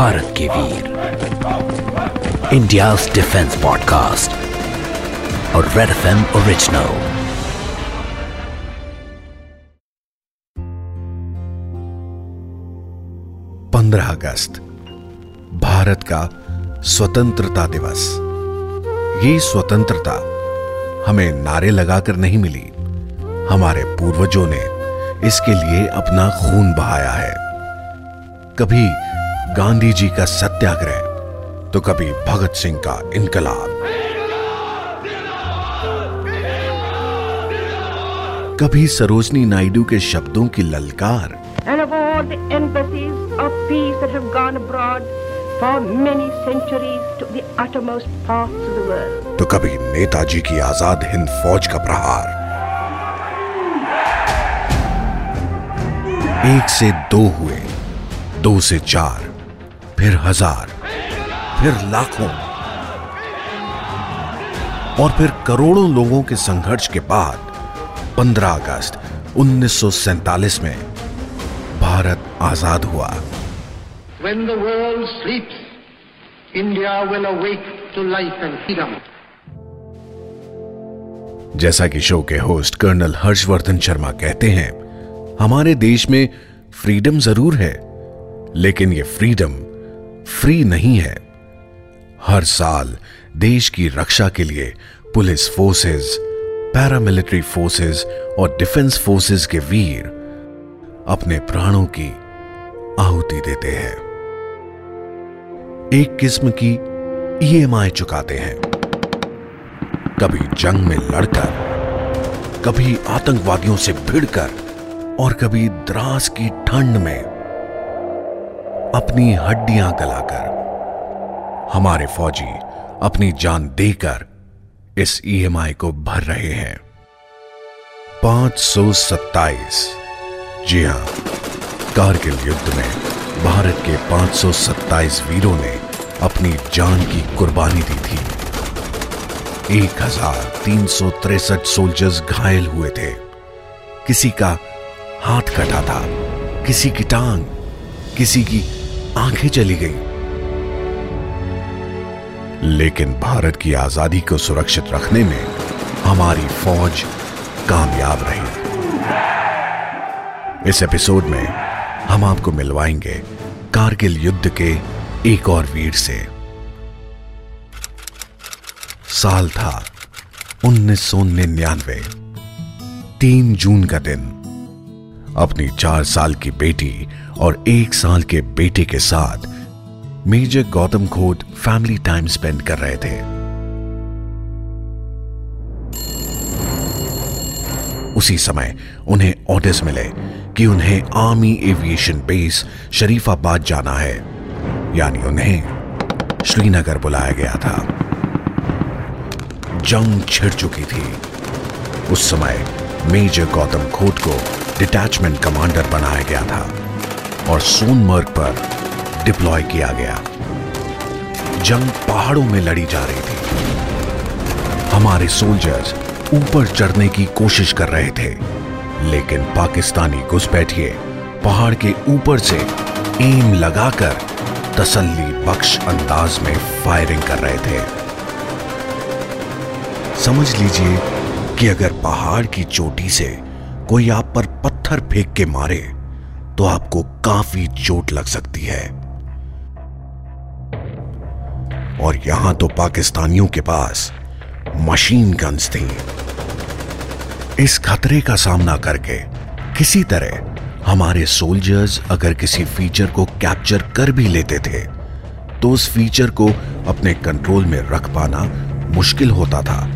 भारत के वीर। India defence podcast और red F original पंद्रह अगस्त, भारत का स्वतंत्रता दिवस। ये स्वतंत्रता हमें नारे लगाकर नहीं मिली। हमारे पूर्वजों ने इसके लिए अपना खून बहाया है। कभी गांधी जी का सत्याग्रह तो कभी भगत सिंह का इनकलाब। कभी सरोजनी नायडू के शब्दों की ललकार। तो कभी नेताजी की आज़ाद हिंद फौज का प्रहार। एक से दो हुए दो से चार। फिर हज़ार फिर लाखों और फिर करोड़ों लोगों के संघर्ष के बाद 15 अगस्त 1947 में भारत आज़ाद हुआ When the world sleeps, India will awake to life and freedom. जैसा कि शो के होस्ट कर्नल हर्षवर्धन शर्मा कहते हैं हमारे देश में फ्रीडम ज़रूर है लेकिन ये फ्रीडम फ्री नहीं है। हर साल देश की रक्षा के लिए पुलिस फोर्सेस, पैरामिलिट्री फोर्सेस और डिफेंस फोर्सेस के वीर अपने प्राणों की आहुति देते हैं। एक किस्म की ईएमआई चुकाते हैं। कभी जंग में लड़कर, कभी आतंकवादियों से भिड़कर और कभी द्रास की ठंड में अपनी हड्डियाँ गलाकर, हमारे फौजी अपनी जान देकर इस ईएमआई को भर रहे हैं। 527 जी हाँ, कारगिल युद्ध में भारत के 527 वीरों ने अपनी जान की कुर्बानी दी थी। एक हज़ार तीन सौ तिरसठ सोल्जर्स घायल हुए थे। किसी का हाथ कटा था, किसी की टांग, किसी की आँखें चली गई। लेकिन भारत की आज़ादी को सुरक्षित रखने में हमारी फौज कामयाब रही। इस एपिसोड में हम आपको मिलवाएँगे कारगिल युद्ध के एक और वीर से। साल था 1999 तीन जून का दिन। अपनी चार साल की बेटी और एक साल के बेटे के साथ मेजर गौतम खोट फैमिली टाइम स्पेंड कर रहे थे। उसी समय उन्हें ऑर्डर्स मिले कि उन्हें आर्मी एविएशन बेस शरीफाबाद जाना है, यानी उन्हें श्रीनगर बुलाया गया था। जंग छिड़ चुकी थी। उस समय मेजर गौतम खोट को डिटैचमेंट कमांडर बनाया गया था और सोनमर्ग पर डिप्लॉय किया गया। जंग पहाड़ों में लड़ी जा रही थी। हमारे सोल्जर्स ऊपर चढ़ने की कोशिश कर रहे थे, लेकिन पाकिस्तानी घुसपैठिए पहाड़ के ऊपर से एम लगाकर तसल्ली बख्श अंदाज में फायरिंग कर रहे थे। समझ लीजिए कि अगर पहाड़ की चोटी से कोई आप पर पत्थर फेंक के मारे तो आपको काफ़ी चोट लग सकती है। और यहाँ तो पाकिस्तानियों के पास मशीन गन्स थी। इस खतरे का सामना करके किसी तरह हमारे सोल्जर्स अगर किसी फीचर को कैप्चर कर भी लेते थे तो उस फीचर को अपने कंट्रोल में रख पाना मुश्किल होता था,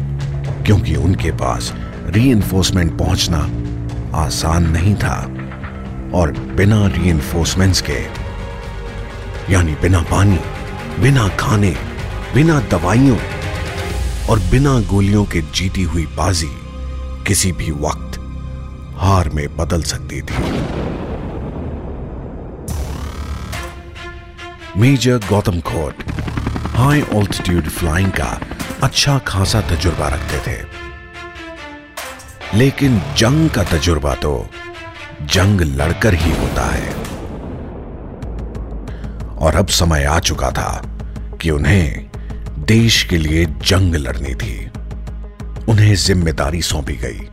क्योंकि उनके पास री पहुँचना आसान नहीं था और बिना री के, यानी बिना पानी, बिना खाने, बिना दवाइयों और बिना गोलियों के जीती हुई बाजी किसी भी वक्त हार में बदल सकती थी। मेजर गौतम खोट हाई ऑल्टीट्यूड फ्लाइंग का अच्छा खासा तजुर्बा रखते थे। लेकिन जंग का तजुर्बा तो जंग लड़कर ही होता है। और अब समय आ चुका था कि उन्हें देश के लिए जंग लड़नी थी। उन्हें ज़िम्मेदारी सौंपी गई।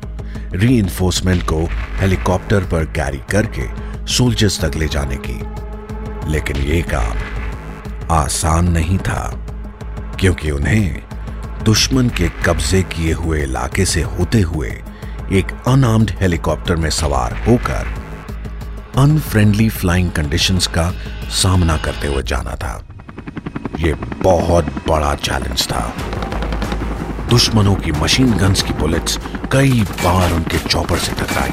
री को हेलीकॉप्टर पर कैरी करके सोल्जर्स तक ले जाने की। लेकिन यह काम आसान नहीं था, क्योंकि उन्हें दुश्मन के कब्जे किए हुए इलाके से होते हुए एक अनआर्म्ड हेलीकॉप्टर में सवार होकर अनफ्रेंडली फ्लाइंग कंडीशंस का सामना करते हुए जाना था। यह बहुत बड़ा चैलेंज था। दुश्मनों की मशीन गन्स की बुलेट्स कई बार उनके चॉपर से टकराई।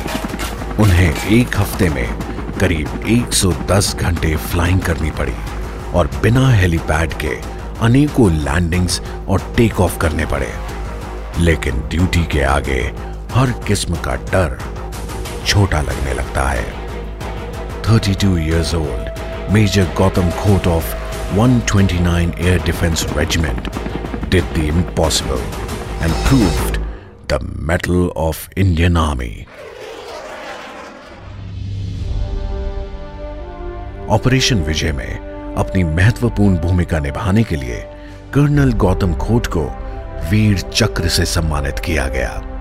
उन्हें एक हफ़्ते में करीब 110 घंटे फ्लाइंग करनी पड़ी और बिना हेलीपैड के अनेकों लैंडिंग्स और टेक ऑफ़ करने पड़े। लेकिन ड्यूटी के आगे हर किस्म का डर छोटा लगने लगता है। 32 two years old major Gautam Khot of 129 air defence regiment did the impossible and proved the mettle of Indian army operation Vijay में अपनी महत्वपूर्ण भूमिका निभाने के लिए कर्नल गौतम खोट को वीर चक्र से सम्मानित किया गया।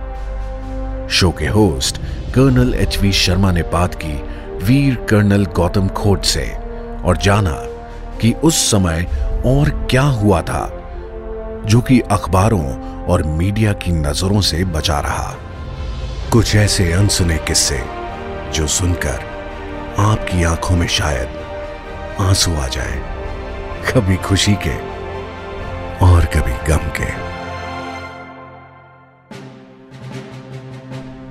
शो के host, colonel H V Sharma ने बात की वीर कर्नल गौतम खोट से और जाना कि उस समय और क्या हुआ था, जो कि अखबारों और मीडिया की नज़रों से बचा रहा। कुछ ऐसे अनसुने किस्से जो सुनकर आपकी आँखों में शायद आँसू आ जाए, कभी खुशी के और कभी गम के।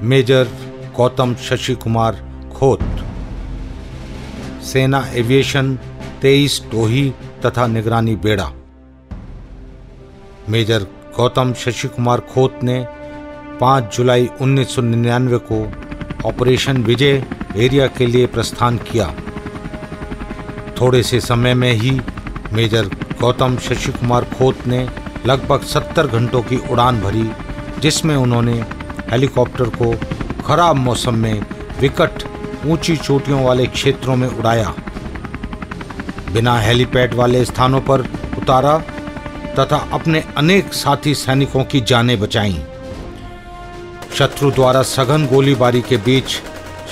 मेजर गौतम शशि कुमार खोत। सेना एविएशन, तेईस टोही तथा निगरानी बेड़ा। मेजर गौतम शशि कुमार खोत ने 5 जुलाई 1999 को ऑपरेशन विजय एरिया के लिए प्रस्थान किया। थोड़े से समय में ही मेजर गौतम शशि कुमार खोत ने लगभग 70 घंटों की उड़ान भरी, जिसमें उन्होंने हेलीकॉप्टर को खराब मौसम में विकट ऊँची चोटियों वाले क्षेत्रों में उड़ाया। बिना हेलीपैड वाले स्थानों पर उतारा तथा अपने अनेक साथी सैनिकों की जानें बचाईं। शत्रु द्वारा सघन गोलीबारी के बीच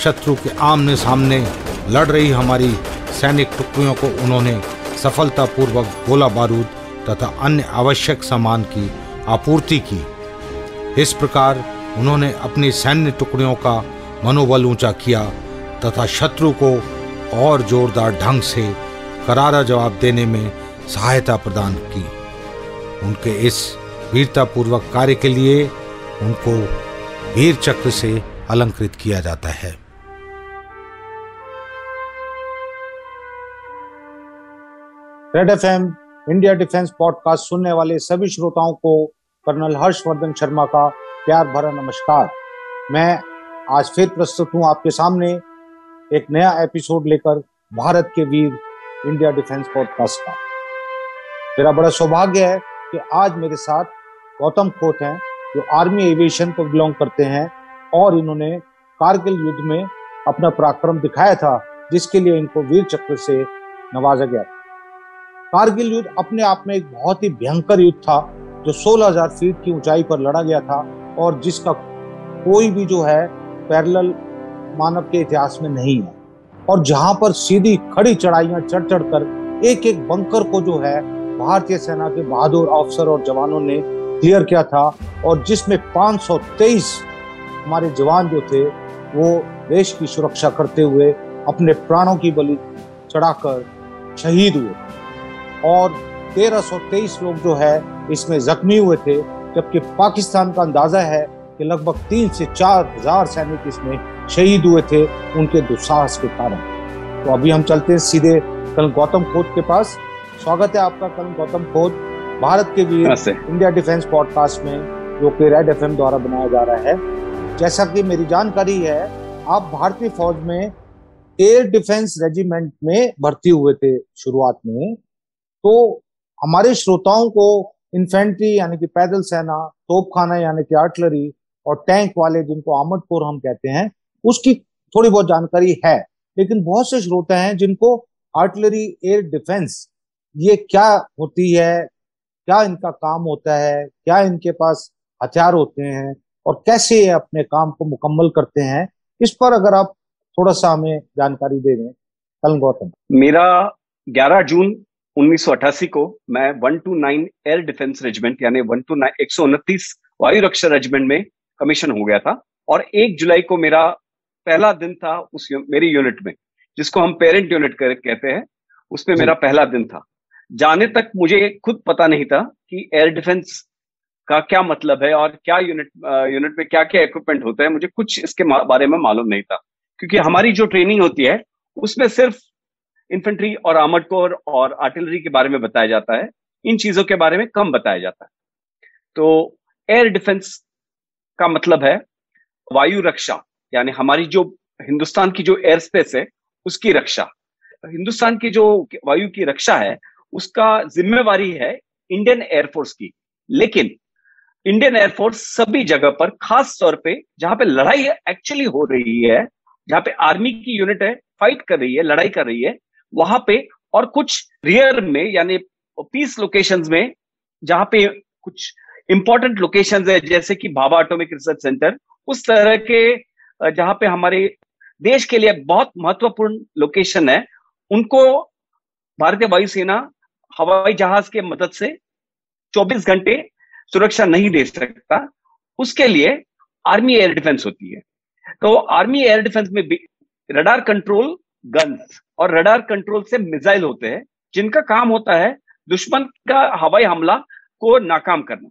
शत्रु के आमने सामने लड़ रही हमारी सैनिक टुकड़ियों को उन्होंने सफलतापूर्वक गोला बारूद तथा अन्य आवश्यक सामान की आपूर्ति की। इस प्रकार उन्होंने अपनी सैन्य टुकड़ियों का मनोबल ऊँचा किया तथा शत्रु को और जोरदार ढंग से करारा जवाब देने में सहायता प्रदान की। उनके इस वीरतापूर्वक कार्य के लिए उनको वीर चक्र से अलंकृत किया जाता है। Red F India defence podcast सुनने वाले सभी श्रोताओं को कर्नल हर्षवर्धन शर्मा का प्यार भरा नमस्कार। मैं आज फिर प्रस्तुत हूँ आपके सामने एक नया एपिसोड लेकर भारत के वीर इंडिया डिफेंस पॉडकास्ट का। मेरा बड़ा सौभाग्य है कि आज मेरे साथ गौतम खोत हैं जो आर्मी एविएशन को बिलोंग करते हैं और इन्होंने कारगिल युद्ध में अपना पराक्रम दिखाया था जिसके लिए इनको वीर चक्र से नवाजा गया कारगिल युद्ध अपने आप में एक बहुत ही भयंकर युद्ध था जो 16,000 फीट की ऊंचाई पर लड़ा गया था और जिसका कोई भी जो है पैरेलल मानव के इतिहास में नहीं है। और जहाँ पर सीधी खड़ी चढ़ाइयाँ चढ़ चढ़ कर एक एक बंकर को जो है भारतीय सेना के बहादुर अफसर और जवानों ने क्लियर किया था और जिसमें 523 हमारे जवान जो थे, वो देश की सुरक्षा करते हुए अपने प्राणों की बलि चढ़ाकर शहीद हुए। और 1323 लोग जो है, इसमें जख्मी हुए थे। जबकि पाकिस्तान का अंदाज़ा है कि लगभग तीन से चार हज़ार सैनिक इसमें शहीद हुए थे उनके दुस्साहस के कारण। तो अभी हम चलते हैं सीधे कल गौतम खोत के पास। स्वागत है आपका कल गौतम खोद भारत के वीर इंडिया डिफेंस पॉडकास्ट में जो कि रेड एफएम द्वारा बनाया जा रहा है। जैसा कि मेरी जानकारी है आप भारतीय फौज में एयर डिफेंस रेजिमेंट में भर्ती हुए थे शुरुआत में। तो हमारे श्रोताओं को इन्फेंट्री, यानी कि पैदल सेना, तोपखाना, यानी कि आर्टलरी और टैंक वाले, जिनको आमदपुर हम कहते हैं, उसकी थोड़ी बहुत जानकारी है। लेकिन बहुत से श्रोता हैं जिनको आर्टिलरी, एयर डिफेंस, ये क्या होती है, क्या इनका काम होता है, क्या इनके पास हथियार होते हैं, और कैसे ये अपने काम को मुकम्मल करते हैं, इस पर अगर आप थोड़ा सा हमें जानकारी दे दें। कल गौतम। मेरा 11 जून 1988 को मैं 129 एयर डिफेंस रेजिमेंट यानी 129 एक सौ उनतीस वायु रक्षा रेजिमेंट में कमीशन हो गया था। और एक जुलाई को मेरा पहला दिन था उस मेरी यूनिट में जिसको हम पेरेंट यूनिट कर, कहते हैं। उसमें मेरा पहला दिन था। जाने तक मुझे खुद पता नहीं था कि एयर डिफेंस का क्या मतलब है और क्या यूनिट यूनिट में क्या क्या इक्विपमेंट होता है। मुझे कुछ इसके बारे में मालूम नहीं था। क्योंकि हमारी जो ट्रेनिंग होती है उसमें सिर्फ़ इन्फेंट्री और आर्मड कोर और आर्टिलरी के बारे में बताया जाता है। इन चीज़ों के बारे में कम बताया जाता है। तो एयर डिफेंस का मतलब है वायु रक्षा, यानी हमारी जो हिंदुस्तान की जो एयर स्पेस है, उसकी रक्षा। हिंदुस्तान की जो वायु की रक्षा है, उसका जिम्मेवारी है इंडियन एयरफोर्स की। लेकिन इंडियन एयरफोर्स सभी जगह पर, खास तौर पे, जहाँ पे लड़ाई एक्चुअली हो रही है, जहाँ पे आर्मी की यूनिट है फाइट कर रही है, लड़ाई कर रही है वहाँ पे और कुछ रियर में, यानी पीस लोकेशंस में, जहाँ पे कुछ इंपॉर्टेंट लोकेशंस है, जैसे कि भाभा एटॉमिक रिसर्च सेंटर उस तरह के जहाँ पे हमारे देश के लिए बहुत महत्वपूर्ण लोकेशन है, उनको भारतीय वायुसेना हवाई जहाज़ के मदद से 24 घंटे सुरक्षा नहीं दे सकता। उसके लिए आर्मी एयर डिफेंस होती है। तो आर्मी एयर डिफेंस में रडार कंट्रोल गन्स और रडार कंट्रोल से मिसाइल होते हैं, जिनका काम होता है दुश्मन का हवाई हमला को नाकाम करना।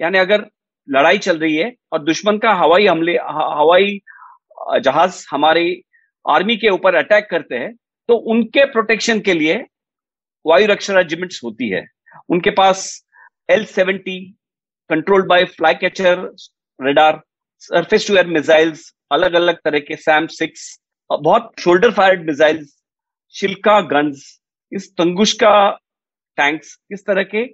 यानी अगर लड़ाई चल रही है और दुश्मन का हवाई हमले, हवाई जहाज़ हमारे आर्मी के ऊपर अटैक करते हैं तो उनके प्रोटेक्शन के लिए वायु रक्षा रेजिमेंट्स होती है। उनके पास L seventy controlled by fly catcher radar surface to air missiles अलग अलग तरह के सैम सिक्स बहुत shoulder fired missiles Shilka guns इस तंगुश का टैंक्स इस तरह के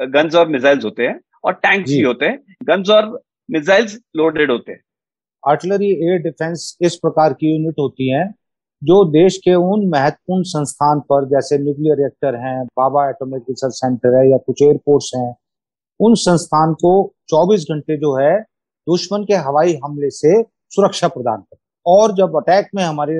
गन्स और मिसाइल्स होते हैं और टैंक्स भी होते हैं। गन्स और मिसाइल्स लोडेड होते हैं। आर्टिलरी एयर डिफेंस इस प्रकार की यूनिट होती हैं जो देश के उन महत्वपूर्ण संस्थान पर जैसे न्यूक्लियर रिएक्टर हैं बाबा एटॉमिक रिसर्च सेंटर है या कुछ एयरपोर्ट्स हैं उन संस्थान को 24 घंटे जो है दुश्मन के हवाई हमले से सुरक्षा प्रदान कर और जब अटैक में हमारे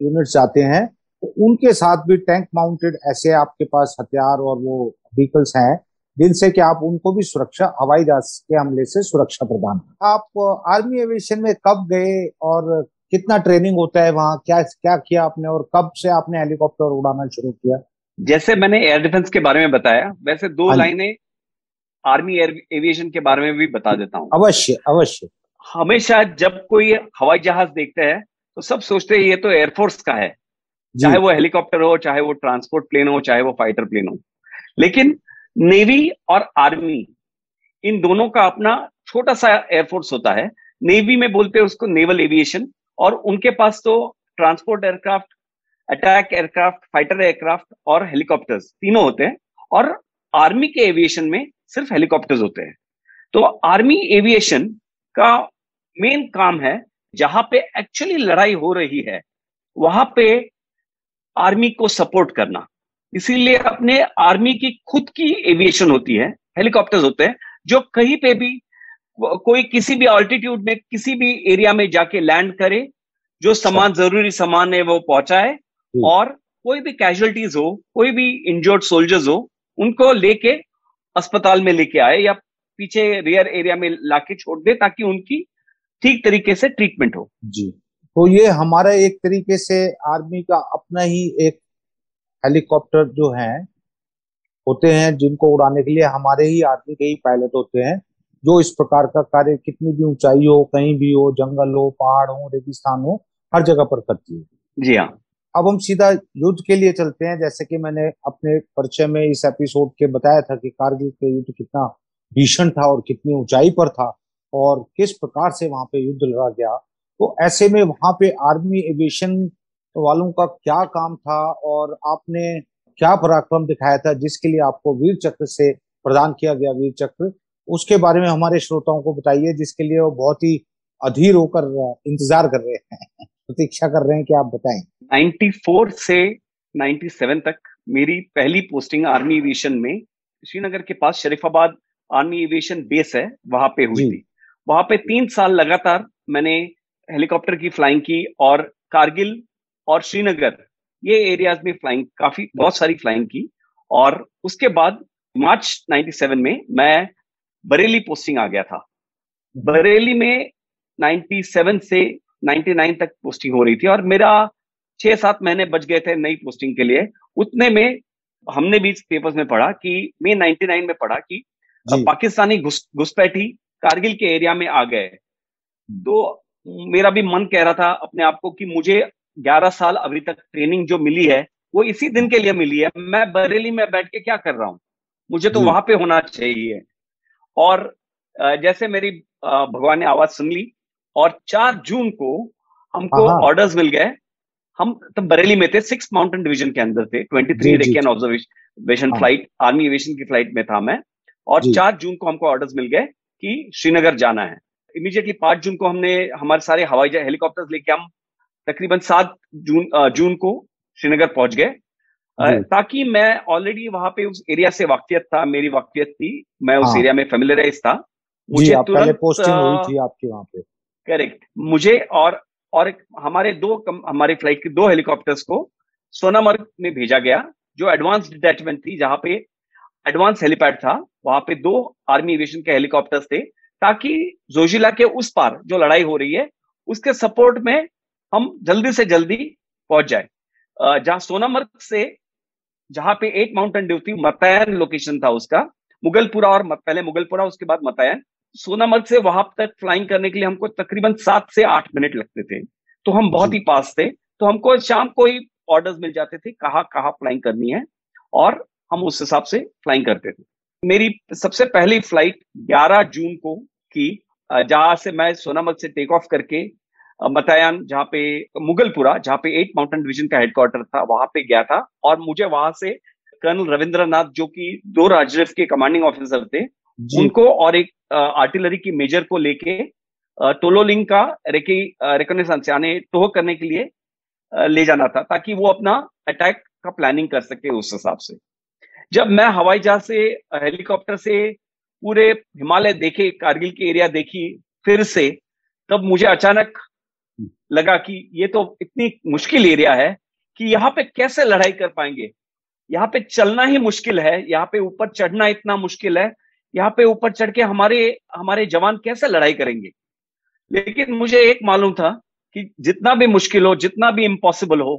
यूनिट्स जाते हैं तो उनके साथ भी टैंक माउंटेड ऐसे आपके पास हथियार और वो व्हीकल्स हैं जिनसे कि आप उनको भी सुरक्षा हवाई जहाज़ के हमले से सुरक्षा प्रदान आप आर्मी एविएशन में कब गए और कितना ट्रेनिंग होता है वहाँ? क्या क्या किया आपने और कब से आपने हेलीकॉप्टर उड़ाना शुरू किया? जैसे मैंने एयर डिफेंस के बारे में बताया वैसे दो हाँ लाइनें आर्मी एयर एविएशन के बारे में भी बता देता हूँ। अवश्य अवश्य। हमेशा जब कोई हवाई जहाज़ देखते हैं तो सब सोचते हैं ये तो एयरफोर्स का है। चाहे वो हेलीकॉप्टर हो चाहे वो ट्रांसपोर्ट प्लेन हो चाहे वो फाइटर प्लेन हो। लेकिन नेवी और आर्मी इन दोनों का अपना छोटा सा एयरफोर्स होता है। नेवी में बोलते हैं उसको नेवल एविएशन और उनके पास तो transport aircraft attack aircraft fighter aircraft और हेलीकॉप्टर्स तीनों होते हैं और आर्मी के एविएशन में सिर्फ़ हेलीकॉप्टर्स होते हैं। तो आर्मी एविएशन का मेन काम है जहाँ पे एक्चुअली लड़ाई हो रही है वहाँ पे आर्मी को सपोर्ट करना इसीलिए अपने आर्मी की खुद की एविएशन होती है हेलीकॉप्टर्स होते हैं जो कहीं पे भी कोई किसी भी ऑल्टीट्यूड में किसी भी एरिया में जाके लैंड करे जो सामान ज़रूरी सामान है वो पहुँचाए हम्म। और कोई भी कैजुअलिटीज हो कोई भी इंजर्ड सोल्जर्स हो उनको लेके अस्पताल में लेके आए या पीछे रियर एरिया में लाके छोड़ दे ताकि उनकी ठीक तरीके से ट्रीटमेंट हो। जी। तो ये हमारा एक तरीके से आर्मी का अपना ही एक हेलीकॉप्टर जो है होते हैं जिनको उड़ाने के लिए हमारे ही आर्मी के ही पायलट होते हैं जो इस प्रकार का कार्य कितनी भी ऊंचाई हो कहीं भी हो जंगल हो पहाड़ हो रेगिस्तान हो हर जगह पर करती है। जी हाँ। अब हम सीधा युद्ध के लिए चलते हैं। जैसे कि मैंने अपने परिचय में इस एपिसोड के बताया था कि कारगिल के युद्ध कितना भीषण था और कितनी ऊंचाई पर था। और किस प्रकार से वहाँ पे युद्ध लड़ा गया। तो ऐसे में वहाँ पे आर्मी एविएशन वालों का क्या काम था और आपने क्या पराक्रम दिखाया था जिसके लिए आपको वीर चक्र से प्रदान किया गया वीर चक्र? उसके बारे में हमारे श्रोताओं को बताइए जिसके लिए वो बहुत ही अधीर होकर इंतज़ार कर रहे हैं प्रतीक्षा कर रहे हैं कि आप बताएँ। 94 से 97 तक मेरी पहली पोस्टिंग आर्मी एविएशन में श्रीनगर के पास शरीफाबाद आर्मी एविएशन बेस है वहाँ पे हुई थी। वहाँ पे तीन साल लगातार मैंने हेलीकॉप्टर की फ्लाइंग की और कारगिल और श्रीनगर ये एरियाज़ में फ्लाइंग काफ़ी बहुत सारी फ्लाइंग की। और उसके बाद मार्च 97 में मैं बरेली पोस्टिंग आ गया था। बरेली में 97 से 99 तक पोस्टिंग हो रही थी और मेरा छह सात महीने बच गए थे नई पोस्टिंग के लिए। उतने में हमने भी पेपर्स में पढ़ा कि मैं 99 में पढ़ा कि पाकिस्तानी घुसपैठी कारगिल के एरिया में आ गए। तो मेरा भी मन कह रहा था अपने आप को कि मुझे 11 साल अभी तक ट्रेनिंग जो मिली है वो इसी दिन के लिए मिली है। मैं बरेली में बैठ के क्या कर रहा हूँ? मुझे तो वहाँ पे होना चाहिए। और जैसे मेरी भगवान ने आवाज़ सुन ली और चार जून को हमको ऑर्डर्स मिल गए। हम तब बरेली में थे सिक्स माउंटेन डिवीज़न के अंदर थे twenty three observation flight army aviation की फ़्लाइट में था मैं। और चार जून को हमको ऑर्डर्स मिल गए। कि श्रीनगर जाना है। इमीडिएटली पाँच जून को हमने हमारे सारे हवाई जहाज़ हेलीकॉप्टर लेके हम तकरीबन सात जून जून को श्रीनगर पहुँच गए। ताकि मैं ऑलरेडी वहाँ पे उस एरिया से वाकियत था मेरी वाकियत थी मैं उस एरिया हाँ। में फेमिलराइज था। मुझे तुरंत पोस्टिंग हुई थी आपके वहाँ पे। करेक्ट मुझे और और हमारे दो कम, हमारे फ़्लाइट के दो हेलीकॉप्टर्स को सोनामर्ग में भेजा गया जो एडवांस डिटैचमेंट थी जहाँ पे एडवांस हेलीपैड था वहाँ पे दो आर्मी एविएशन के हेलीकॉप्टर्स थे ताकि जोजिला के उस पार जो लड़ाई हो रही है उसके सपोर्ट में हम जल्दी से जल्दी पहुँच जाए। जहाँ सोनामर्ग से जहाँ पे एट माउंटेन ड्यू थी मतयन लोकेशन था उसका मुगलपुरा और पहले मुगलपुरा उसके बाद मतयन। सोनामर्ग से वहाँ तक फ्लाइंग करने के लिए हमको तकरीबन सात से आठ मिनट लगते थे। तो हम बहुत ही पास थे। तो हमको शाम को ही ऑर्डर्स मिल जाते थे कहाँ कहाँ फ्लाइंग करनी है। और हम उस हिसाब से फ्लाइंग करते थे। मेरी सबसे पहली फ़्लाइट 11 जून को की जहाँ से मैं सोनामर्ग से टेक ऑफ़ करके मतायान जहाँ पे मुगलपुरा जहाँ पे एट माउंटेन डिवीज़न का हेडक्वार्टर था वहाँ पे गया था और मुझे वहाँ से कर्नल रविंद्रनाथ जो कि दो राजरफ के कमांडिंग ऑफिसर थे उनको और एक आर्टिलरी की मेजर को लेके टोलोलिंग का रेकी रिकॉनेसेंस यानी टोह करने के लिए ले जाना था ताकि वो अपना अटैक का प्लानिंग कर सके उस हिसाब से। जब मैं हवाई जहाज़ से, हेलीकॉप्टर से पूरे हिमालय देखे, कारगिल की एरिया देखी फिर से, तब मुझे अचानक लगा कि ये तो इतनी मुश्किल एरिया है कि यहाँ पे कैसे लड़ाई कर पाएँगे? यहाँ पे चलना ही मुश्किल है, यहाँ पे ऊपर चढ़ना इतना मुश्किल है, यहाँ पे ऊपर चढ़ के हमारे हमारे जवान कैसे लड़ाई करेंगे? लेकिन मुझे एक मालूम था कि जितना भी मुश्किल हो, जितना भी इम्पॉसिबल हो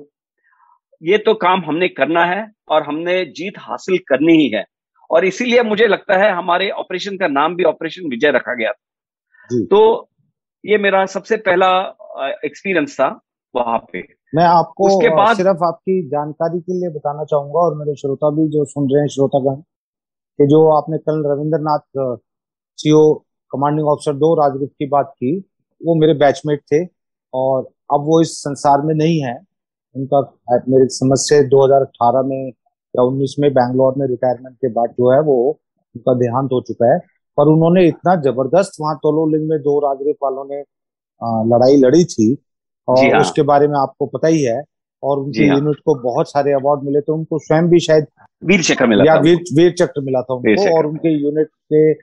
ये तो काम हमने करना है और हमने जीत हासिल करनी ही है। और इसीलिए मुझे लगता है हमारे ऑपरेशन का नाम भी ऑपरेशन विजय रखा गया। था तो ये मेरा सबसे पहला एक्सपीरियंस था वहाँ पे। मैं आपको उसके बाद सिर्फ़ आपकी जानकारी के लिए बताना चाहूँगा और मेरे श्रोता भी जो सुन रहे हैं श्रोतागण कि जो आपने कल रविंद्रनाथ सीओ कमांडिंग ऑफिसर दो राजगुट की बात की वो मेरे बैचमेट थे और अब वो इस संसार में नहीं है। उनका मेरी समझ से 2018 में या 19 में बैंगलोर में रिटायरमेंट के बाद जो है वो उनका देहांत हो चुका है। पर उन्होंने इतना ज़बरदस्त वहाँ तोलोलिंग में दो राजगीर वालों ने लड़ाई लड़ी थी और हाँ। उसके बारे में आपको पता ही है और उनकी हाँ। यूनिट को बहुत सारे अवार्ड मिले थे। उनको स्वयं भी शायद वीर चक्र मिला या वीर वीर चक्र मिला था उनको और उनके यूनिट के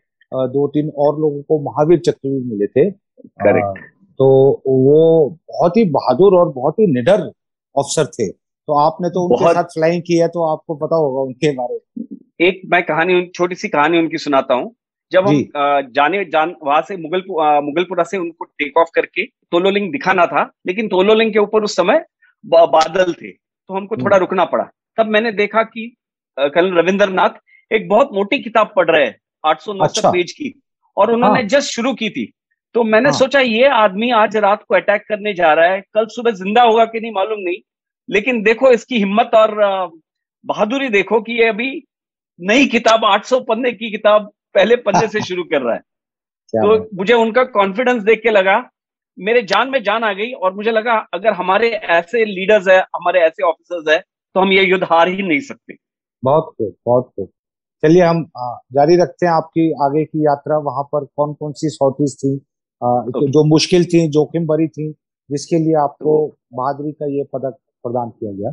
दो तीन और लोगों को महावीर चक्र भी मिले थे। करेक्ट तो वो बहुत ही बहादुर और बहुत ही निडर अफसर थे तो आपने तो उनके साथ फ्लाइंग की है तो आपको पता होगा उनके बारे में एक मैं कहानी छोटी सी कहानी उनकी सुनाता हूँ जब हम जाने जान वहाँ से मुगलपुर मुगलपुरा से उनको टेक ऑफ़ करके तोलोलिंग दिखाना था लेकिन तोलोलिंग के ऊपर उस समय बादल थे तो हमको थोड़ा हम्म। रुकना पड़ा तब मैंने देखा कि कल रविंद्रनाथ एक बहुत मोटी किताब पढ़ रहे हैं आठ सौ अच्छा। पेज की और उन्होंने हाँ। जस्ट शुरू की थी तो मैंने हाँ। सोचा ये आदमी आज रात को अटैक करने जा रहा है। कल सुबह ज़िंदा होगा कि नहीं मालूम नहीं। लेकिन देखो इसकी हिम्मत और बहादुरी देखो कि ये अभी नई किताब 800 पन्ने की किताब पहले पन्ने से शुरू कर रहा है। तो मुझे उनका कॉन्फिडेंस देख के लगा। मेरे जान में जान आ गई और मुझे लगा अगर हमारे ऐसे लीडर्स है हमारे ऐसे ऑफिसर्स है तो हम ये युद्ध हार ही नहीं सकते। बहुत खूब बहुत खूब चलिए हम जारी रखते हैं आपकी आगे की यात्रा। वहाँ पर कौन कौन सी सॉटीज थी? जो मुश्किल थी जोखिम भरी थी जिसके लिए आपको बहादुरी का ये पदक प्रदान किया गया।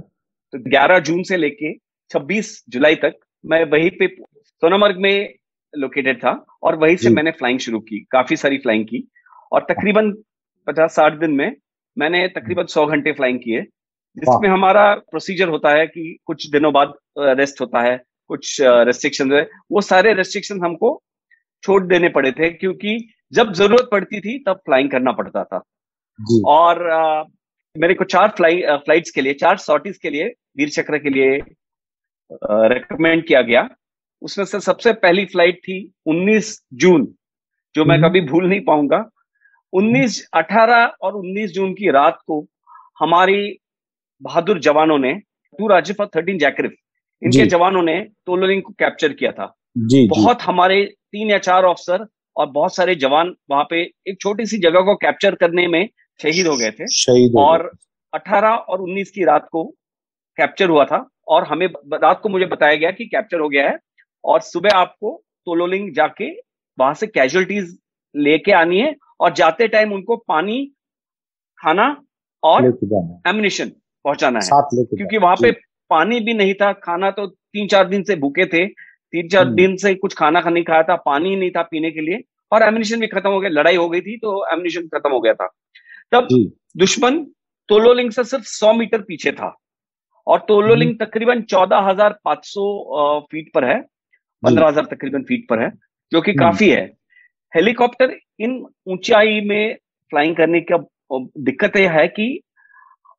तो 11 जून से लेके 26 जुलाई तक मैं वहीं पे सोनामर्ग में लोकेटेड था और वहीं से मैंने फ्लाइंग शुरू की काफ़ी सारी फ्लाइंग की। और तकरीबन पचास साठ दिन में मैंने तकरीबन सौ घंटे फ्लाइंग किए जिसमें हमारा प्रोसीजर होता है कि कुछ दिनों बाद रेस्ट होता है कुछ रेस्ट्रिक्शन है। वो सारे रेस्ट्रिक्शन हमको छोड़ देने पड़े थे क्योंकि जब ज़रूरत पड़ती थी तब फ्लाइंग करना पड़ता था। और आ, मेरे को चार फ्लाई फ्लाइट्स के लिए चार सॉटीज के लिए वीर चक्र के लिए रिकमेंड किया गया। उसमें से सबसे पहली फ़्लाइट थी 19 जून जो मैं हम्म। कभी भूल नहीं पाऊँगा। 19 18 और 19 जून की रात को हमारी बहादुर जवानों ने टू राज्य थर्टीन जैकरिफ इनके जवानों ने तोलोलिंग को कैप्चर किया था। जी, बहुत जी. हमारे तीन या चार ऑफिसर और बहुत सारे जवान वहाँ पे एक छोटी सी जगह को कैप्चर करने में शहीद हो गए थे। शहीद और 18 और 19 की रात को कैप्चर हुआ था और हमें रात को मुझे बताया गया कि कैप्चर हो गया है और सुबह आपको तोलोलिंग जाके वहाँ से कैजुअलिटीज लेके आनी है और जाते टाइम उनको पानी खाना और एमिनेशन पहुंचाना है। क्योंकि वहाँ पे पानी भी नहीं था खाना तो तीन चार दिन से भूखे थे। तीन चार हम्म। दिन से कुछ खाना नहीं खाया था पानी नहीं था पीने के लिए और एमिनेशन भी खत्म हो गया लड़ाई हो गई थी तो एमिनेशन खत्म हो गया था तब दुश्मन तोलोलिंग से सिर्फ़ सौ मीटर पीछे था और तोलोलिंग हम्म। तकरीबन चौदह हज़ार पाँच सौ फीट पर है पंद्रह हज़ार तकरीबन फीट पर है जो कि हम्म। काफ़ी है हेलीकॉप्टर इन ऊंचाई में फ्लाइंग करने का दिक्कत यह है कि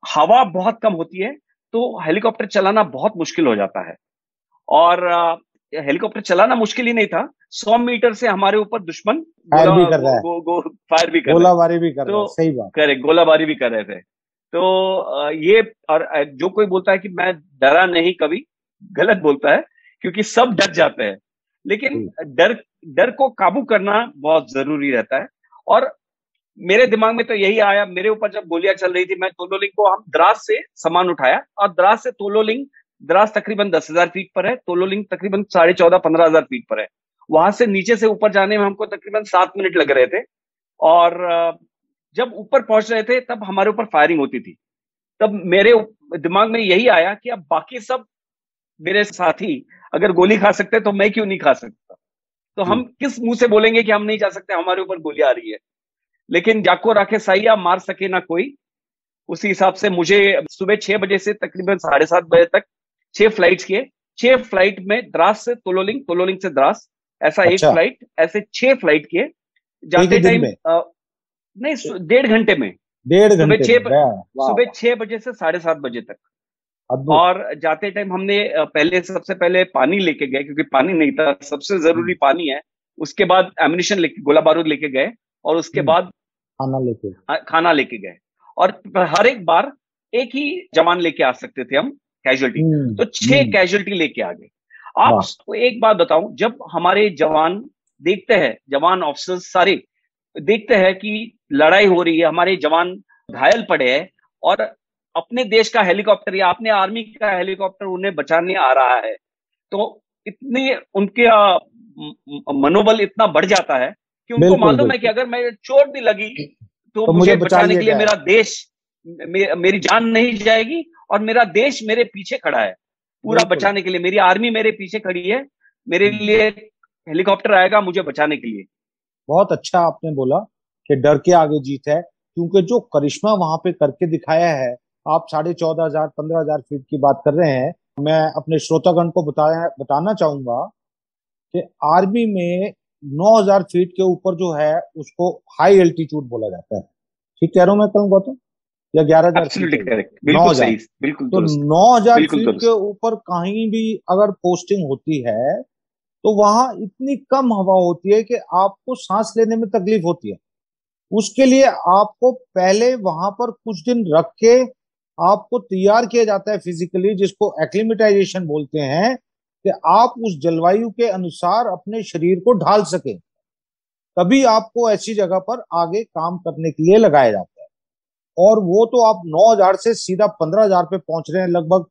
हवा बहुत कम होती है तो हेलीकॉप्टर चलाना बहुत मुश्किल हो जाता है और हेलीकॉप्टर चलाना मुश्किल ही नहीं था। सौ मीटर से हमारे ऊपर दुश्मन फायर भी कर रहा है। गो, गो, फायर भी कर गोलाबारी भी कर तो, रहे सही बात। करे गोलाबारी भी कर रहे थे। तो ये और जो कोई बोलता है कि मैं डरा नहीं कभी गलत बोलता है क्योंकि सब डर जाते हैं। लेकिन डर डर को काबू करना बहुत ज़रूरी रहता है। और मेरे दिमाग में तो यही आया मेरे ऊपर जब गोलियाँ चल रही थी मैं तोलोलिंग को हम द्रास से सामान उठाया और द्रास से तोलोलिंग द्रास तकरीबन दस हज़ार फीट पर है तोलोलिंग तकरीबन साढ़े चौदह पंद्रह हज़ार फीट पर है। वहाँ से नीचे से ऊपर जाने में हमको तकरीबन सात मिनट लग रहे थे और जब ऊपर पहुँच रहे थे तब हमारे ऊपर फायरिंग होती थी। तब मेरे दिमाग में यही आया कि अब बाकी सब मेरे साथी अगर गोली खा सकते तो मैं क्यों नहीं खा सकता? तो हम किस मुँह से बोलेंगे कि हम नहीं जा सकते? हमारे ऊपर गोली आ रही है। लेकिन जाको राखे साइया मार सके ना कोई उसी हिसाब से मुझे सुबह छह बजे से तकरीबन साढ़े सात बजे तक छह फ़्लाइट किए। छह फ़्लाइट में द्रास से तोलोलिंग तोलोलिंग से द्रास। ऐसा अच्छा। एक फ़्लाइट ऐसे छह फ़्लाइट किए। जाते टाइम नहीं डेढ़ घंटे में। डेढ़ घंटे छह सुबह छह बजे से साढ़े सात बजे तक। और जाते टाइम हमने पहले सबसे पहले पानी लेके गए क्योंकि पानी नहीं था। सबसे ज़रूरी हम्म। पानी है। उसके बाद एमिनेशन लेके गोला बारूद लेके गए और उसके हम्म। बाद खाना लेके। खाना लेके गए। और हर एक बार एक ही जवान लेके आ सकते थे हम। कैजुअलिटी हम्म, तो छह कैजुअलिटी हम्म। लेके आ गए। आप एक बात बताऊँ जब हमारे जवान देखते हैं जवान ऑफिसर्स सारे देखते हैं कि लड़ाई हो रही है हमारे जवान घायल पड़े हैं और अपने देश का हेलीकॉप्टर या अपने आर्मी का हेलीकॉप्टर उन्हें बचाने आ रहा है तो इतनी उनके मनोबल इतना बढ़ जाता है कि उनको मालूम है कि अगर मैं चोट भी लगी तो, तो मुझे बचाने के लिए मेरा देश मे, मेरी जान नहीं जाएगी और मेरा देश मेरे पीछे खड़ा है। पूरा बचाने के लिए मेरी आर्मी मेरे पीछे खड़ी है। मेरे लिए हेलीकॉप्टर आएगा मुझे बचाने के लिए। बहुत अच्छा आपने बोला कि डर के आगे जीत है क्योंकि जो करिश्मा वहाँ पे करके दिखाया है आप साढ़े चौदह हज़ार पंद्रह हज़ार फीट की बात कर रहे हैं मैं अपने श्रोतागण को बताया बताना चाहूँगा कि आर्मी में 9000 फीट के ऊपर जो है उसको हाई एल्टीट्यूड बोला जाता है। ठीक कह रहा हूँ मैं कल गौतम? या ग्यारह हज़ार नौ हज़ार। तो नौ हज़ार फीट के ऊपर कहीं भी अगर पोस्टिंग होती है तो वहाँ इतनी कम हवा होती है कि आपको सांस लेने में तकलीफ़ होती है। उसके लिए आपको पहले वहाँ पर कुछ दिन रख के आपको तैयार किया जाता है फिजिकली जिसको एक्लिमेटाइजेशन बोलते हैं कि आप उस जलवायु के अनुसार अपने शरीर को ढाल सके। तभी आपको ऐसी जगह पर आगे काम करने के लिए लगाया जाता है। और वो तो आप 9000 से सीधा 15000 पे पहुँच रहे हैं, लगभग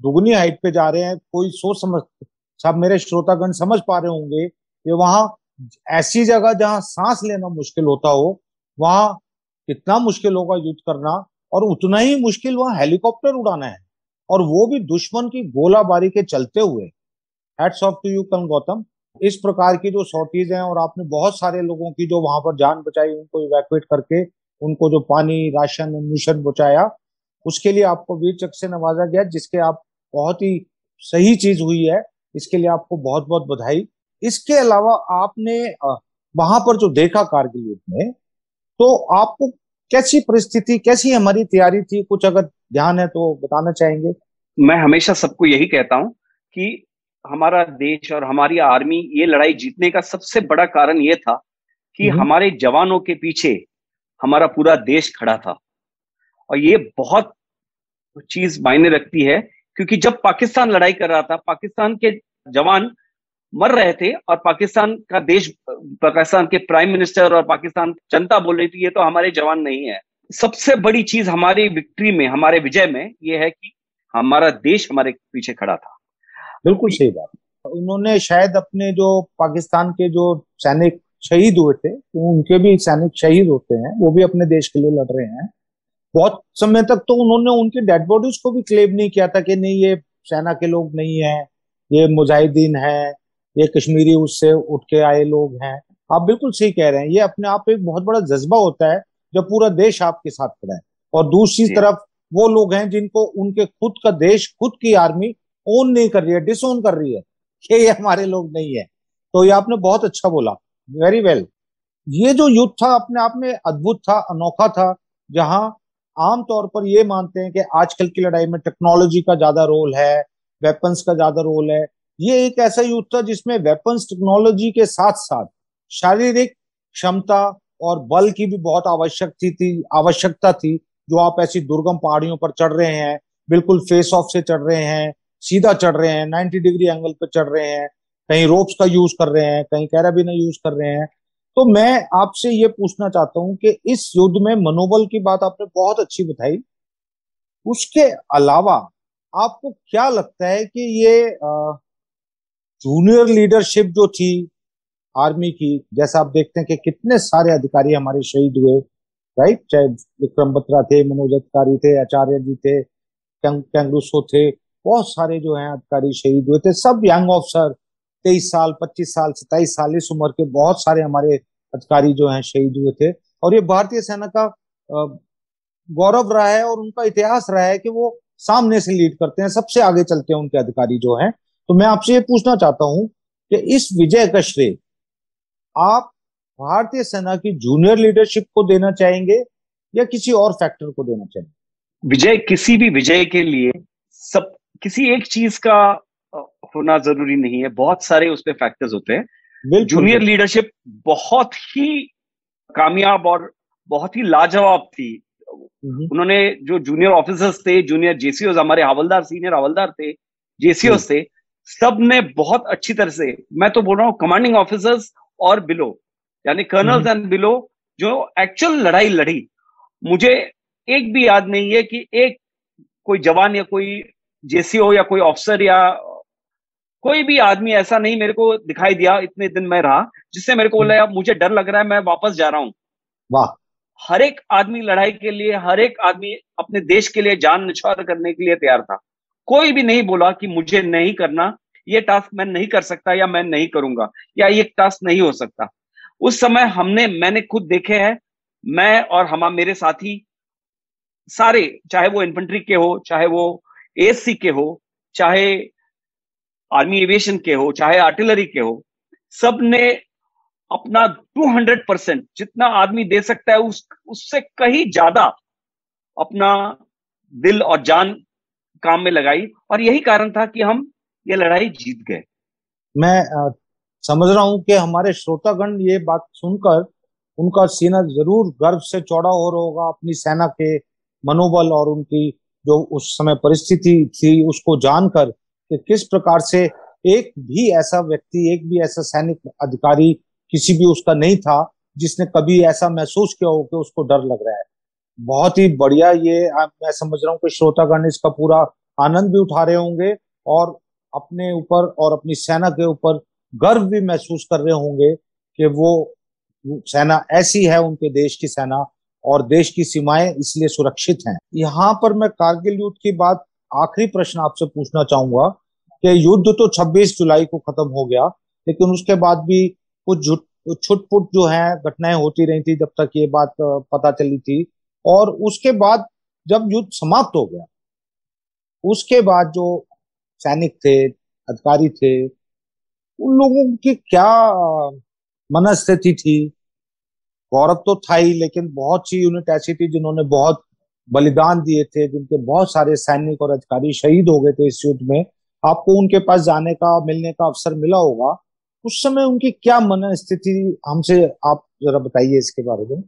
दुगनी हाइट पे जा रहे हैं। कोई सोच समझ, सब मेरे श्रोतागण समझ पा रहे होंगे कि वहाँ ऐसी जगह जहाँ सांस लेना मुश्किल होता हो, वहाँ कितना मुश्किल होगा युद्ध करना, और उतना ही मुश्किल वहाँ हेलीकॉप्टर उड़ाना है। और वो भी दुश्मन की गोलाबारी के चलते हुए। हेड्स ऑफ़ टू यू कल गौतम। इस प्रकार की जो सॉटीज हैं, और आपने बहुत सारे लोगों की जो वहाँ पर जान बचाई, उनको इवैक्यूएट करके उनको जो पानी राशन मिशन बचाया उसके लिए आपको वीर चक्र से नवाजा गया जिसके आप बहुत ही सही चीज़ हुई है। इसके लिए आपको बहुत बहुत बधाई। इसके अलावा आपने वहाँ पर जो देखा कारगिल युद्ध में तो आपको कैसी परिस्थिति कैसी हमारी तैयारी थी? कुछ अगर ध्यान है तो बताना चाहेंगे। मैं हमेशा सबको यही कहता हूँ कि हमारा देश और हमारी आर्मी ये लड़ाई जीतने का सबसे बड़ा कारण ये था कि हम्म। हमारे जवानों के पीछे हमारा पूरा देश खड़ा था। और ये बहुत चीज़ मायने रखती है, क्योंकि जब पाकिस्तान लड़ाई कर रहा था, पाकिस्तान के जवान मर रहे थे और पाकिस्तान का देश, पाकिस्तान के प्राइम मिनिस्टर और पाकिस्तान जनता बोल रही थी, ये तो हमारे जवान नहीं है। सबसे बड़ी चीज़ हमारी विक्ट्री में, हमारे विजय में ये है कि हमारा देश हमारे पीछे खड़ा था। बिल्कुल सही बात। उन्होंने शायद अपने जो पाकिस्तान के जो सैनिक शहीद हुए थे तो उनके भी सैनिक शहीद होते हैं वो भी अपने देश के लिए लड़ रहे हैं। बहुत समय तक तो उन्होंने उनके डेड बॉडीज को भी क्लेम नहीं किया था कि नहीं ये सेना के लोग नहीं है ये मुजाहिदीन है ये कश्मीरी उससे उठ के आए लोग हैं। आप बिल्कुल सही कह रहे हैं ये अपने आप एक बहुत बड़ा जज्बा होता है जब पूरा देश आपके साथ खड़ा है। और दूसरी तरफ़ वो लोग हैं जिनको उनके खुद का देश खुद की आर्मी ओन नहीं कर रही है डिसोन कर रही है कि ये हमारे लोग नहीं है। तो ये आपने बहुत अच्छा बोला। वेरी वेल ये जो युद्ध था अपने आप में अद्भुत था अनोखा था जहाँ आमतौर पर ये मानते हैं कि आजकल की लड़ाई में टेक्नोलॉजी का ज़्यादा रोल है वेपन्स का ज़्यादा रोल है। ये एक ऐसा युद्ध था जिसमें वेपन्स टेक्नोलॉजी के साथ साथ शारीरिक क्षमता और बल की भी बहुत आवश्यक थी, थी आवश्यकता थी जो आप ऐसी दुर्गम पहाड़ियों पर चढ़ रहे हैं बिल्कुल फेस ऑफ़ से चढ़ रहे हैं सीधा चढ़ रहे हैं 90 डिग्री एंगल पर चढ़ रहे हैं कहीं रोप्स का यूज़ कर रहे हैं, कहीं कैराबिन यूज़ कर रहे हैं। तो मैं आपसे ये पूछना चाहता हूँ कि इस युद्ध में मनोबल की बात आपने बहुत अच्छी बताई। उसके अलावा आपको क्या लगता है कि ये जूनियर लीडरशिप जो थी आर्मी की, जैसा आप देखते हैं कि कितने सारे अधिकारी हमारे शहीद हुए, राइट? चाहे विक्रम बत्रा थे, मनोज अधिकारी थे, आचार्य जी थे कैंगलूसो थे, बहुत सारे जो हैं अधिकारी शहीद हुए थे। सब यंग ऑफिसर तेईस साल, पच्चीस साल सताईस साल इस उम्र के बहुत सारे हमारे अधिकारी जो हैं शहीद हुए थे। और ये भारतीय सेना का गौरव रहा है और उनका इतिहास रहा है कि वो सामने से लीड करते हैं, सबसे आगे चलते हैं उनके अधिकारी जो हैं। तो मैं आपसे ये पूछना चाहता हूँ कि इस विजय का श्रेय आप भारतीय सेना की जूनियर लीडरशिप को देना चाहेंगे या किसी और फैक्टर को देना चाहेंगे? विजय, किसी भी विजय के लिए सब, किसी एक चीज़ का होना ज़रूरी नहीं है। बहुत सारे उसमें फैक्टर्स होते हैं। जूनियर लीडरशिप बहुत ही कामयाब और बहुत ही लाजवाब थी। हम्म। उन्होंने जो जूनियर ऑफिसर्स थे जूनियर जेसीओ हमारे हवलदार सीनियर हवलदार थे जेसीओ हम्म। थे सबने बहुत अच्छी तरह से मैं तो बोल रहा हूँ कमांडिंग ऑफिसर्स और बिलो यानी कर्नल्स एंड बिलो जो एक्चुअल लड़ाई लड़ी। मुझे एक भी याद नहीं है कि एक कोई जवान या कोई जेसीओ या कोई ऑफिसर या कोई भी आदमी ऐसा नहीं मेरे को दिखाई दिया इतने दिन में रहा जिससे मेरे को बोला यार मुझे डर लग रहा है मैं वापस जा रहा हूँ। वाह। हर एक आदमी लड़ाई के लिए हर एक आदमी अपने देश के लिए जान निछावर करने के लिए तैयार था। कोई भी नहीं बोला कि मुझे नहीं करना ये टास्क मैं नहीं कर सकता या मैं नहीं करूँगा या ये टास्क नहीं हो सकता। उस समय हमने मैंने खुद देखे हैं मैं और हम मेरे साथी सारे चाहे वो इन्फेंट्री के हो चाहे वो एएससी के हो चाहे आर्मी एविएशन के हो चाहे आर्टिलरी के हो सबने अपना 200 परसेंट जितना आदमी दे सकता है उस उससे कहीं ज़्यादा अपना दिल और जान काम में लगाई। और यही कारण था कि हम ये लड़ाई जीत गए। मैं आ, समझ रहा हूँ कि हमारे श्रोतागण ये बात सुनकर उनका सीना ज़रूर गर्व से चौड़ा हो रहा होगा अपनी सेना के मनोबल और उनकी जो उस समय परिस्थिति थी उसको जानकर। कि किस प्रकार से एक भी ऐसा व्यक्ति, एक भी ऐसा सैनिक अधिकारी किसी भी उसका नहीं था, जिसने कभी ऐसा महसूस किया हो कि उसको डर लग रहा है। बहुत ही बढ़िया ये मैं समझ रहा हूँ कि श्रोतागण इसका पूरा आनंद भी उठा रहे होंगे और अपने ऊपर और अपनी सेना के ऊपर गर्व भी महसूस कर रहे होंगे कि वो सेना ऐसी है, उनके देश की सेना और देश की सीमाएँ इसलिए सुरक्षित हैं। यहाँ पर मैं कारगिल युद्ध की बात, आखिरी प्रश्न आपसे पूछना चाहूँगा कि युद्ध तो 26 जुलाई को खत्म हो गया, लेकिन उसके बाद भी कुछ छुटपुट जो है, घटनाएँ होती रही थी जब तक ये बात पता चली थी। और उसके बाद जब युद्ध समाप्त हो गया, उसके बाद जो सैनिक थे, अधिकारी थे, उन लोगों की क्या मनस्थिति थी? गौरव तो था ही, लेकिन बहुत सी यूनिट ऐसी थी जिन्होंने बहुत बलिदान दिए थे, जिनके बहुत सारे सैनिक और अधिकारी शहीद हो गए थे इस युद्ध में। आपको उनके पास जाने का, मिलने का अवसर मिला होगा, उस समय उनकी क्या मन स्थिति हमसे आप जरा बताइए इसके बारे में।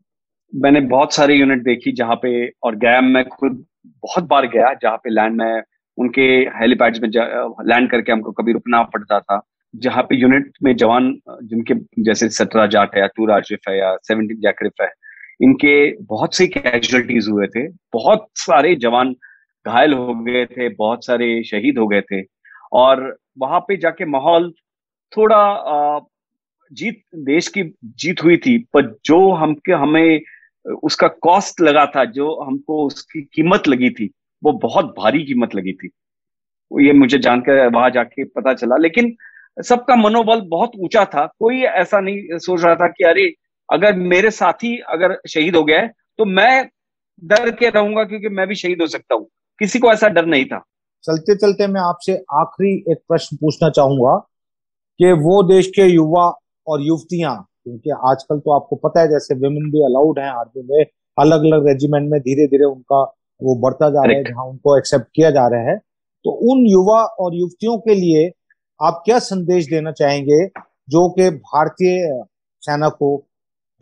मैंने बहुत सारी यूनिट देखी जहाँ पे, और गया मैं खुद बहुत बार गया, जहाँ पे लैंड में, उनके हेलीपैड्स में लैंड करके हमको कभी रुकना पड़ता था। जहाँ पे यूनिट में जवान, जिनके, जैसे सत्रह जाट है या टू राजरिफ है, या सेवनटीन जैकरिफ है, इनके बहुत से कैजुअलिटीज हुए थे। बहुत सारे जवान घायल हो गए थे, बहुत सारे शहीद हो गए थे। और वहाँ पे जाके माहौल थोड़ा जीत, देश की जीत हुई थी, पर जो हमके, हमें उसका कॉस्ट लगा था, जो हमको उसकी कीमत लगी थी, वो बहुत भारी कीमत लगी थी। ये मुझे जानकर वहाँ जाके पता चला। लेकिन सबका मनोबल बहुत ऊँचा था। कोई ऐसा नहीं सोच रहा था कि अरे, अगर मेरे साथी अगर शहीद हो गया है तो मैं डर के रहूँगा क्योंकि मैं भी शहीद हो सकता हूँ। किसी को ऐसा डर नहीं था। चलते चलते मैं आपसे आखिरी एक प्रश्न पूछना चाहूँगा कि वो देश के युवा और युवतियाँ क्योंकि आजकल तो आपको पता है जैसे विमेन भी अलाउड है आर्मी में अलग अलग रेजिमेंट में धीरे धीरे उनका वो बढ़ता जा रहा है जहाँ उनको एक्सेप्ट किया जा रहा है। तो उन युवा और युवतियों के लिए आप क्या संदेश देना चाहेंगे जो कि भारतीय सेना को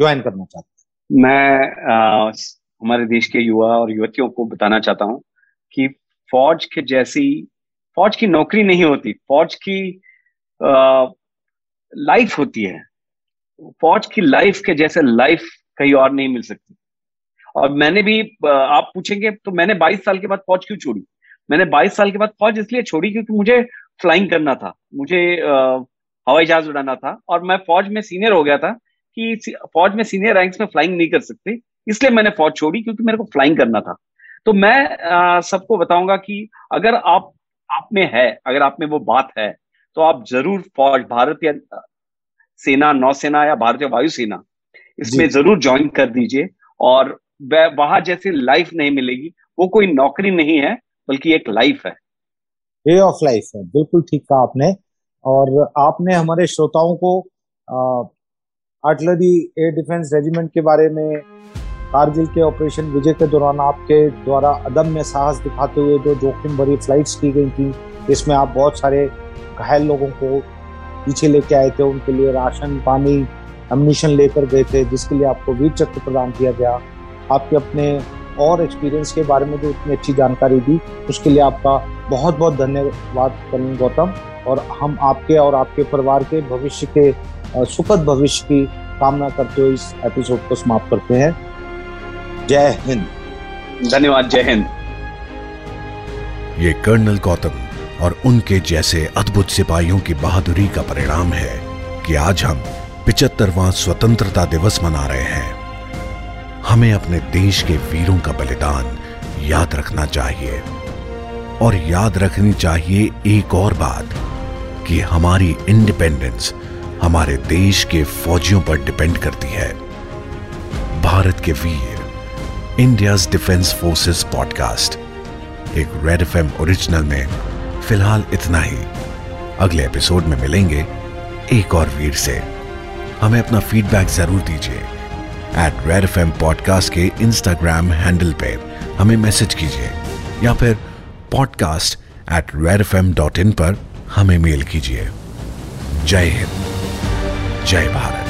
ज्वाइन करना चाहते हैं? मैं आ, हमारे देश के युवा और युवतियों को बताना चाहता हूँ कि फौज के जैसी, फौज की नौकरी नहीं होती, फौज की लाइफ होती है। फौज की लाइफ के जैसे लाइफ कहीं और नहीं मिल सकती। और मैंने भी आप पूछेंगे तो मैंने 22 साल के बाद फौज क्यों छोड़ी? मैंने 22 साल के बाद फौज इसलिए छोड़ी क्योंकि मुझे फ्लाइंग करना था, मुझे हवाई जहाज़ उड़ाना था और मैं फौज में सीनियर हो गया था कि फौज में सीनियर रैंक्स में फ्लाइंग नहीं कर सकते, इसलिए मैंने फौज छोड़ी क्योंकि मेरे को फ्लाइंग करना था। तो मैं सबको बताऊँगा कि अगर आप आप में है अगर आप में वो बात है तो आप ज़रूर फौज भारतीय सेना नौसेना या भारतीय वायुसेना इसमें ज़रूर ज्वाइन कर दीजिए और वहाँ जैसे लाइफ नहीं मिलेगी वो कोई नौकरी नहीं है बल्कि एक लाइफ है। वे ऑफ़ लाइफ है बिल्कुल ठीक कहा आपने और आपने हमारे श्रोताओं को आर्टिलरी एयर डिफेंस रेजिमेंट के बारे में कारगिल के ऑपरेशन विजय के दौरान आपके द्वारा अदम्य साहस दिखाते हुए जो जोखिम भरी फ्लाइट्स की गई थी इसमें आप बहुत सारे घायल लोगों को पीछे लेके आए थे, उनके लिए राशन, पानी एमिशन लेकर गए थे, जिसके लिए आपको वीर चक्र प्रदान किया गया। आपके अपने और एक्सपीरियंस के बारे में जो इतनी अच्छी जानकारी दी। उसके लिए आपका बहुत बहुत धन्यवाद करें गौतम। और हम आपके और आपके परिवार के भविष्य के सुखद भविष्य की कामना करते हुए इस एपिसोड को समाप्त करते हैं। जय हिंद। धन्यवाद जय हिंद। ये कर्नल गौतम और उनके जैसे अद्भुत सिपाहियों की बहादुरी का परिणाम है कि आज हम पिचहत्तरवां स्वतंत्रता दिवस मना रहे हैं। हमें अपने देश के वीरों का बलिदान याद रखना चाहिए। और याद रखनी चाहिए एक और बात कि हमारी इंडिपेंडेंस हमारे देश के फौजियों पर डिपेंड करती है। भारत के वीर इंडियाज डिफेंस फोर्सेस पॉडकास्ट एक रेड एफएम ओरिजिनल में फ़िलहाल इतना ही। अगले एपिसोड में मिलेंगे एक और वीर से। हमें अपना फीडबैक ज़रूर दीजिए। एट रेड एफएम पॉडकास्ट के इंस्टाग्राम हैंडल पे हमें मैसेज कीजिए। या फिर podcast at red F dot in पर हमें मेल कीजिए। जय हिंद। जय भारत।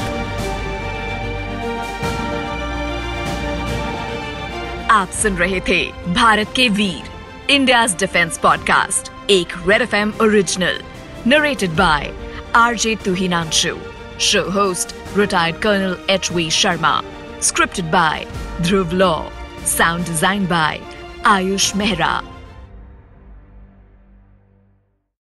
आप सुन रहे थे भारत के वीर इंडिया डिफेंस पॉडकास्ट एक red F M original narrated by RJ Tuhinanshu show host retired Colonel H.V. Sharma. Scripted by Dhruv Law. Sound designed by Ayush Mehra.